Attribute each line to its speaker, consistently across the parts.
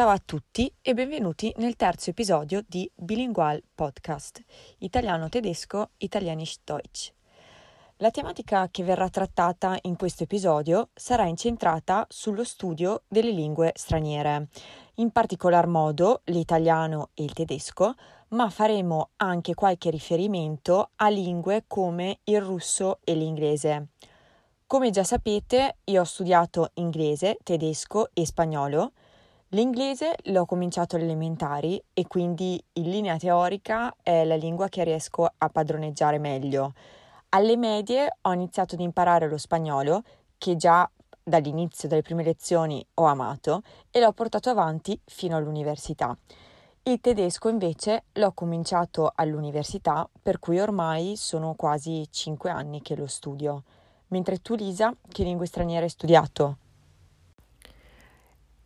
Speaker 1: Ciao a tutti e benvenuti nel terzo episodio di Bilingual Podcast, italiano-tedesco, italianisch Deutsch. La tematica che verrà trattata in questo episodio sarà incentrata sullo studio delle lingue straniere, in particolar modo l'italiano e il tedesco, ma faremo anche qualche riferimento a lingue come il russo e l'inglese. Come già sapete, io ho studiato inglese, tedesco e spagnolo, L'inglese l'ho cominciato alle elementari e quindi in linea teorica è la lingua che riesco a padroneggiare meglio. Alle medie ho iniziato ad imparare lo spagnolo, che già dall'inizio delle prime lezioni ho amato e l'ho portato avanti fino all'università. Il tedesco invece l'ho cominciato all'università, per cui ormai sono quasi 5 anni che lo studio. Mentre tu, Lisa, che lingue straniere hai studiato?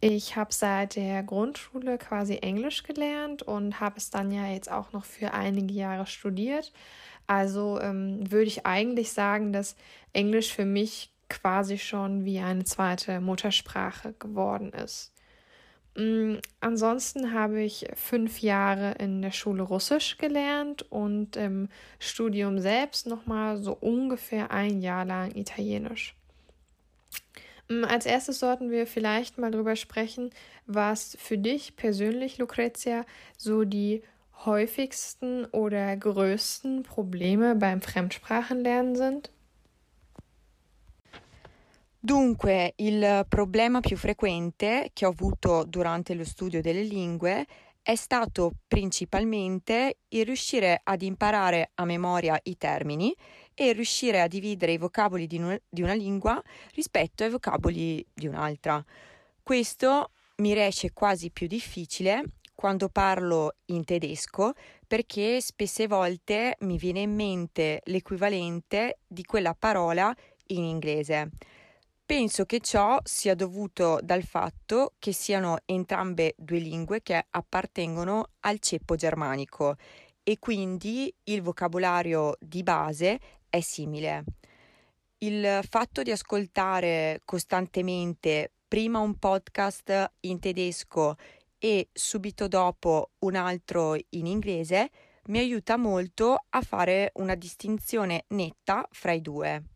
Speaker 2: Ich habe seit der Grundschule quasi Englisch gelernt und habe es dann ja jetzt auch noch für einige Jahre studiert. Also ähm, würde ich eigentlich sagen, dass Englisch für mich quasi schon wie eine zweite Muttersprache geworden ist. Ähm, ansonsten habe ich fünf Jahre in der Schule Russisch gelernt und im Studium selbst nochmal so ungefähr ein Jahr lang Italienisch. Mm, als erstes sollten wir vielleicht mal darüber sprechen, was für dich persönlich, Lucrezia, so die häufigsten oder größten Probleme beim Fremdsprachenlernen sind?
Speaker 1: Dunque, il problema più frequente che ho avuto durante lo studio delle lingue è stato principalmente il riuscire ad imparare a memoria i termini e riuscire a dividere i vocaboli di, un, di una lingua rispetto ai vocaboli di un'altra. Questo mi riesce quasi più difficile quando parlo in tedesco perché spesse volte mi viene in mente l'equivalente di quella parola in inglese. Penso che ciò sia dovuto dal fatto che siano entrambe due lingue che appartengono al ceppo germanico e quindi il vocabolario di base è simile. Il fatto di ascoltare costantemente prima un podcast in tedesco e subito dopo un altro in inglese mi aiuta molto a fare una distinzione netta fra i due.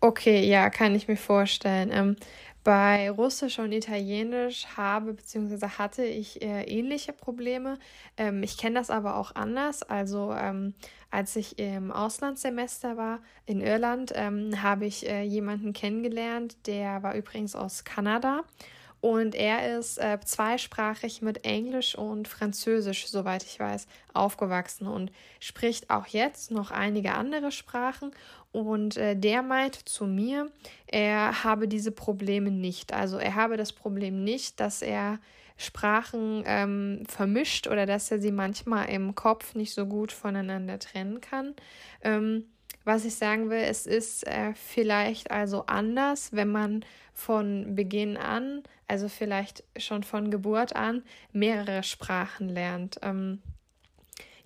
Speaker 2: Okay, ja, kann ich mir vorstellen. Ähm, bei Russisch und Italienisch habe bzw. hatte ich eher ähnliche Probleme. Ähm, ich kenne das aber auch anders. Also ähm, als ich im Auslandssemester war in Irland, ähm, habe ich äh, jemanden kennengelernt, der war übrigens aus Kanada. Und er ist äh, zweisprachig mit Englisch und Französisch, soweit ich weiß, aufgewachsen und spricht auch jetzt noch einige andere Sprachen. Und äh, der meint zu mir, er habe diese Probleme nicht. Also er habe das Problem nicht, dass er Sprachen ähm, vermischt oder dass er sie manchmal im Kopf nicht so gut voneinander trennen kann. Ähm, was ich sagen will, es ist äh, vielleicht also anders, wenn man von Beginn an, also vielleicht schon von Geburt an, mehrere Sprachen lernt. Ähm,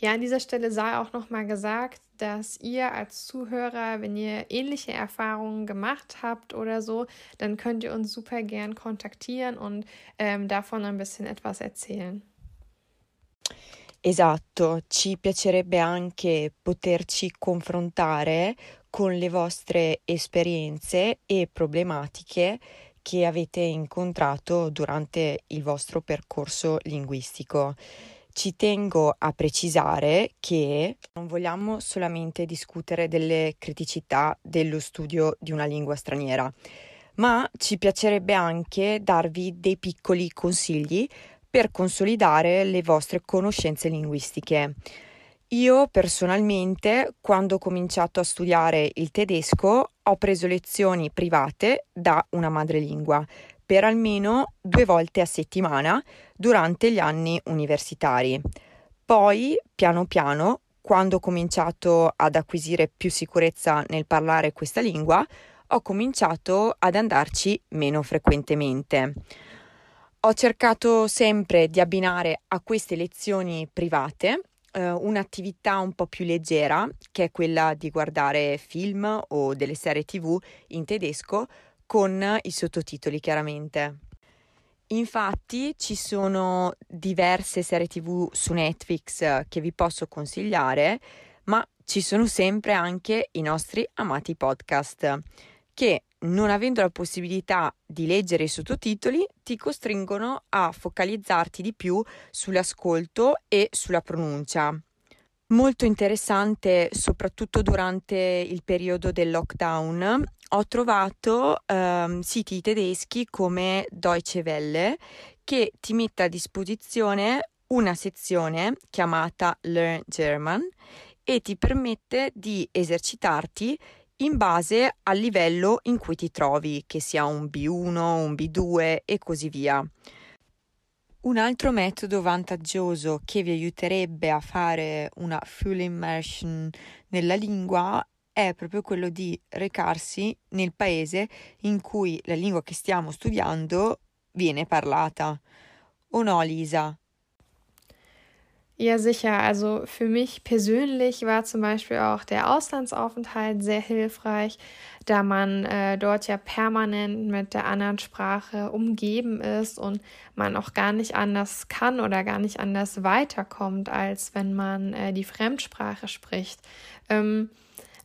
Speaker 2: ja, an dieser Stelle sei auch nochmal gesagt, dass ihr als Zuhörer, wenn ihr ähnliche Erfahrungen gemacht habt oder so, dann könnt ihr uns super gern kontaktieren und ähm, davon ein bisschen etwas erzählen.
Speaker 1: Esatto, ci piacerebbe anche poterci confrontare con le vostre esperienze e problematiche che avete incontrato durante il vostro percorso linguistico. Ci tengo a precisare che non vogliamo solamente discutere delle criticità dello studio di una lingua straniera, ma ci piacerebbe anche darvi dei piccoli consigli per consolidare le vostre conoscenze linguistiche. Io personalmente, quando ho cominciato a studiare il tedesco, ho preso lezioni private da una madrelingua per almeno due volte a settimana durante gli anni universitari. Poi, piano piano, quando ho cominciato ad acquisire più sicurezza nel parlare questa lingua, ho cominciato ad andarci meno frequentemente. Ho cercato sempre di abbinare a queste lezioni private eh, un'attività un po' più leggera, che è quella di guardare film o delle serie tv in tedesco con i sottotitoli chiaramente. Infatti ci sono diverse serie tv su Netflix che vi posso consigliare, ma ci sono sempre anche i nostri amati podcast che non avendo la possibilità di leggere i sottotitoli ti costringono a focalizzarti di più sull'ascolto e sulla pronuncia. Molto interessante, soprattutto durante il periodo del lockdown, ho trovato ehm, siti tedeschi come Deutsche Welle che ti mette a disposizione una sezione chiamata Learn German e ti permette di esercitarti in base al livello in cui ti trovi, che sia un B1, un B2 e così via. Un altro metodo vantaggioso che vi aiuterebbe a fare una full immersion nella lingua è proprio quello di recarsi nel paese in cui la lingua che stiamo studiando viene parlata. O no, Lisa?
Speaker 2: Ja, sicher. Also für mich persönlich war zum Beispiel auch der Auslandsaufenthalt sehr hilfreich, da man äh, dort ja permanent mit der anderen Sprache umgeben ist und man auch gar nicht anders kann oder gar nicht anders weiterkommt, als wenn man äh, die Fremdsprache spricht. Ähm,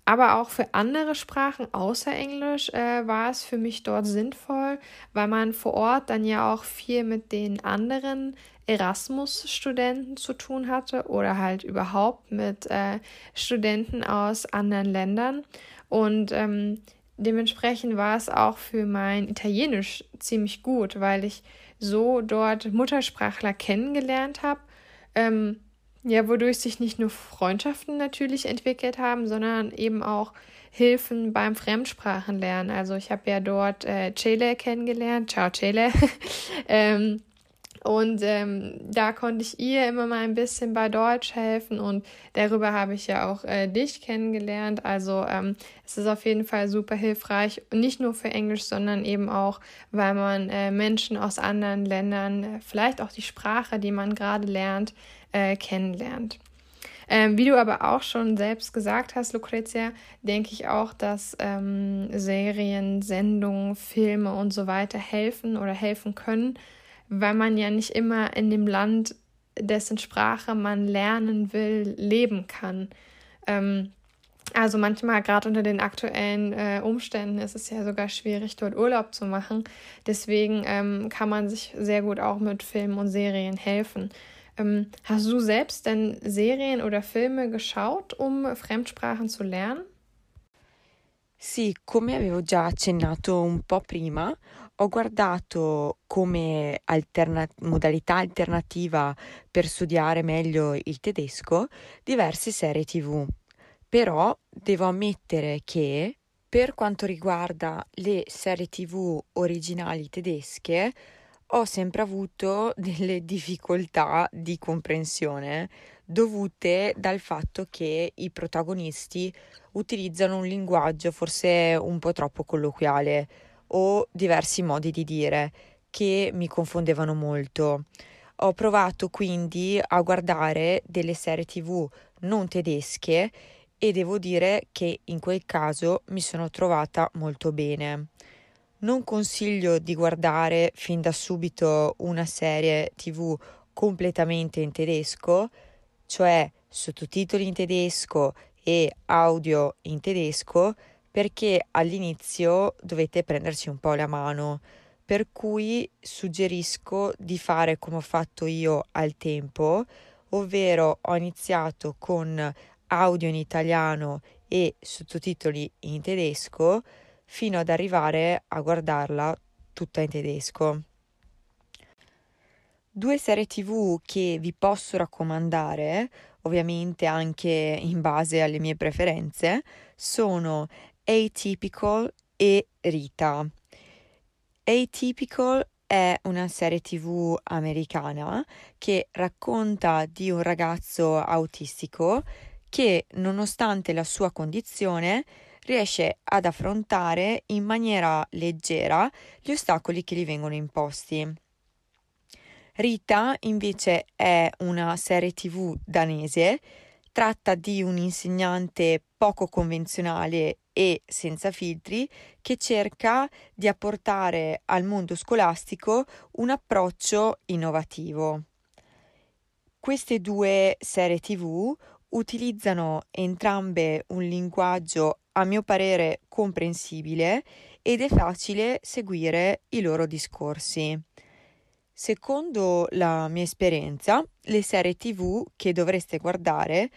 Speaker 2: aber auch für andere Sprachen außer Englisch äh, war es für mich dort sinnvoll, weil man vor Ort dann ja auch viel mit den anderen Erasmus-Studenten zu tun hatte oder halt überhaupt mit äh, Studenten aus anderen Ländern. Und ähm, dementsprechend war es auch für mein Italienisch ziemlich gut, weil ich so dort Muttersprachler kennengelernt habe. Ähm, ja, wodurch sich nicht nur Freundschaften natürlich entwickelt haben, sondern eben auch Hilfen beim Fremdsprachenlernen. Also ich habe ja dort äh, Chele kennengelernt. Ciao Chele. ähm, und ähm, da konnte ich ihr immer mal ein bisschen bei Deutsch helfen und darüber habe ich ja auch äh, dich kennengelernt. Also ähm, es ist auf jeden Fall super hilfreich, nicht nur für Englisch, sondern eben auch, weil man äh, Menschen aus anderen Ländern, äh, vielleicht auch die Sprache, die man gerade lernt, äh, kennenlernt. Ähm, wie du aber auch schon selbst gesagt hast, Lucrezia, denke ich auch, dass ähm, Serien, Sendungen, Filme und so weiter helfen oder helfen können, weil man ja nicht immer in dem Land, dessen Sprache man lernen will, leben kann. Ähm, also manchmal, gerade unter den aktuellen äh, Umständen, ist es ja sogar schwierig, dort Urlaub zu machen. Deswegen ähm, kann man sich sehr gut auch mit Filmen und Serien helfen. Ähm, hast du selbst denn Serien oder Filme geschaut, um Fremdsprachen zu lernen?
Speaker 1: Sì, come avevo già accennato un po' prima, ho guardato come alterna- modalità alternativa per studiare meglio il tedesco diverse serie TV. Però devo ammettere che per quanto riguarda le serie TV originali tedesche, ho sempre avuto delle difficoltà di comprensione dovute dal fatto che i protagonisti utilizzano un linguaggio forse un po' troppo colloquiale o diversi modi di dire che mi confondevano molto. Ho provato quindi a guardare delle serie tv non tedesche e devo dire che in quel caso mi sono trovata molto bene. Non consiglio di guardare fin da subito una serie TV completamente in tedesco, cioè sottotitoli in tedesco e audio in tedesco, perché all'inizio dovete prenderci un po' la mano. Per cui suggerisco di fare come ho fatto io al tempo, ovvero ho iniziato con audio in italiano e sottotitoli in tedesco fino ad arrivare a guardarla tutta in tedesco. Due serie tv che vi posso raccomandare, ovviamente anche in base alle mie preferenze, sono Atypical e Rita. Atypical è una serie tv americana che racconta di un ragazzo autistico che, nonostante la sua condizione, riesce ad affrontare in maniera leggera gli ostacoli che gli vengono imposti. Rita invece è una serie tv danese tratta di un insegnante poco convenzionale e senza filtri che cerca di apportare al mondo scolastico un approccio innovativo. Queste due serie TV utilizzano entrambe un linguaggio a mio parere comprensibile ed è facile seguire i loro discorsi. Secondo la mia esperienza, le serie TV che dovreste guardare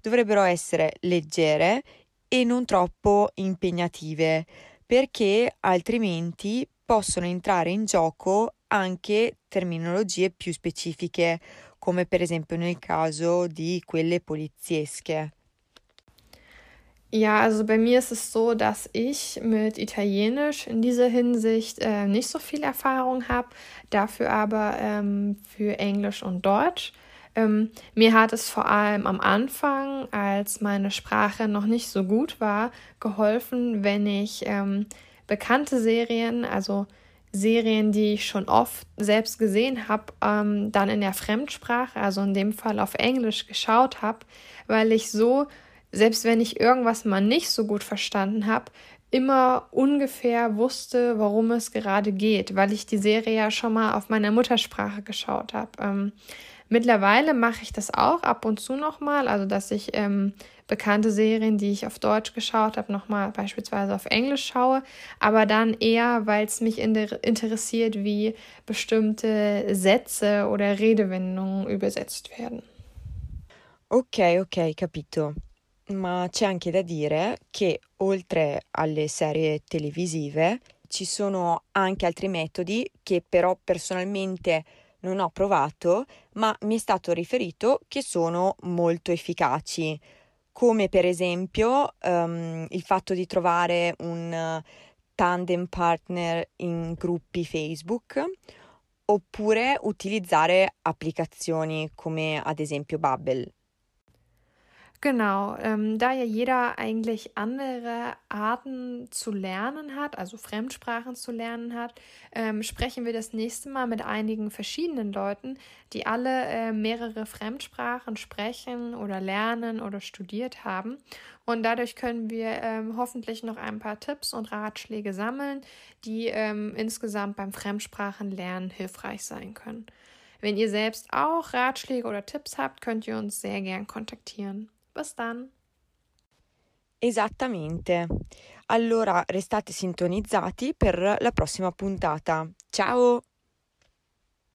Speaker 1: dovrebbero essere leggere e non troppo impegnative, perché altrimenti possono entrare in gioco anche terminologie più specifiche, come per esempio nel caso di quelle poliziesche.
Speaker 2: Ja, also bei mir ist es so, dass ich mit Italienisch in dieser Hinsicht äh, nicht so viel Erfahrung habe, dafür aber ähm, für Englisch und Deutsch. Ähm, mir hat es vor allem am Anfang, als meine Sprache noch nicht so gut war, geholfen, wenn ich ähm, bekannte Serien, also Serien, die ich schon oft selbst gesehen habe, ähm, dann in der Fremdsprache, also in dem Fall auf Englisch geschaut habe, weil ich so selbst wenn ich irgendwas mal nicht so gut verstanden habe, immer ungefähr wusste, worum es gerade geht, weil ich die Serie ja schon mal auf meiner Muttersprache geschaut habe. Ähm, mittlerweile mache ich das auch ab und zu nochmal, also dass ich ähm, bekannte Serien, die ich auf Deutsch geschaut habe, nochmal beispielsweise auf Englisch schaue, aber dann eher, weil es mich in interessiert, wie bestimmte Sätze oder Redewendungen übersetzt werden.
Speaker 1: Okay, okay, capito. Ma c'è anche da dire che oltre alle serie televisive ci sono anche altri metodi che però personalmente non ho provato, ma mi è stato riferito che sono molto efficaci, come per esempio um, il fatto di trovare un tandem partner in gruppi Facebook oppure utilizzare applicazioni come ad esempio Bubble.
Speaker 2: Genau, ähm, da ja jeder eigentlich andere Arten zu lernen hat, also Fremdsprachen zu lernen hat, ähm, sprechen wir das nächste Mal mit einigen verschiedenen Leuten, die alle äh, mehrere Fremdsprachen sprechen oder lernen oder studiert haben. Und dadurch können wir ähm, hoffentlich noch ein paar Tipps und Ratschläge sammeln, die ähm, insgesamt beim Fremdsprachenlernen hilfreich sein können. Wenn ihr selbst auch Ratschläge oder Tipps habt, könnt ihr uns sehr gern kontaktieren. Bastan.
Speaker 1: Esattamente. Allora restate sintonizzati per la prossima puntata. Ciao!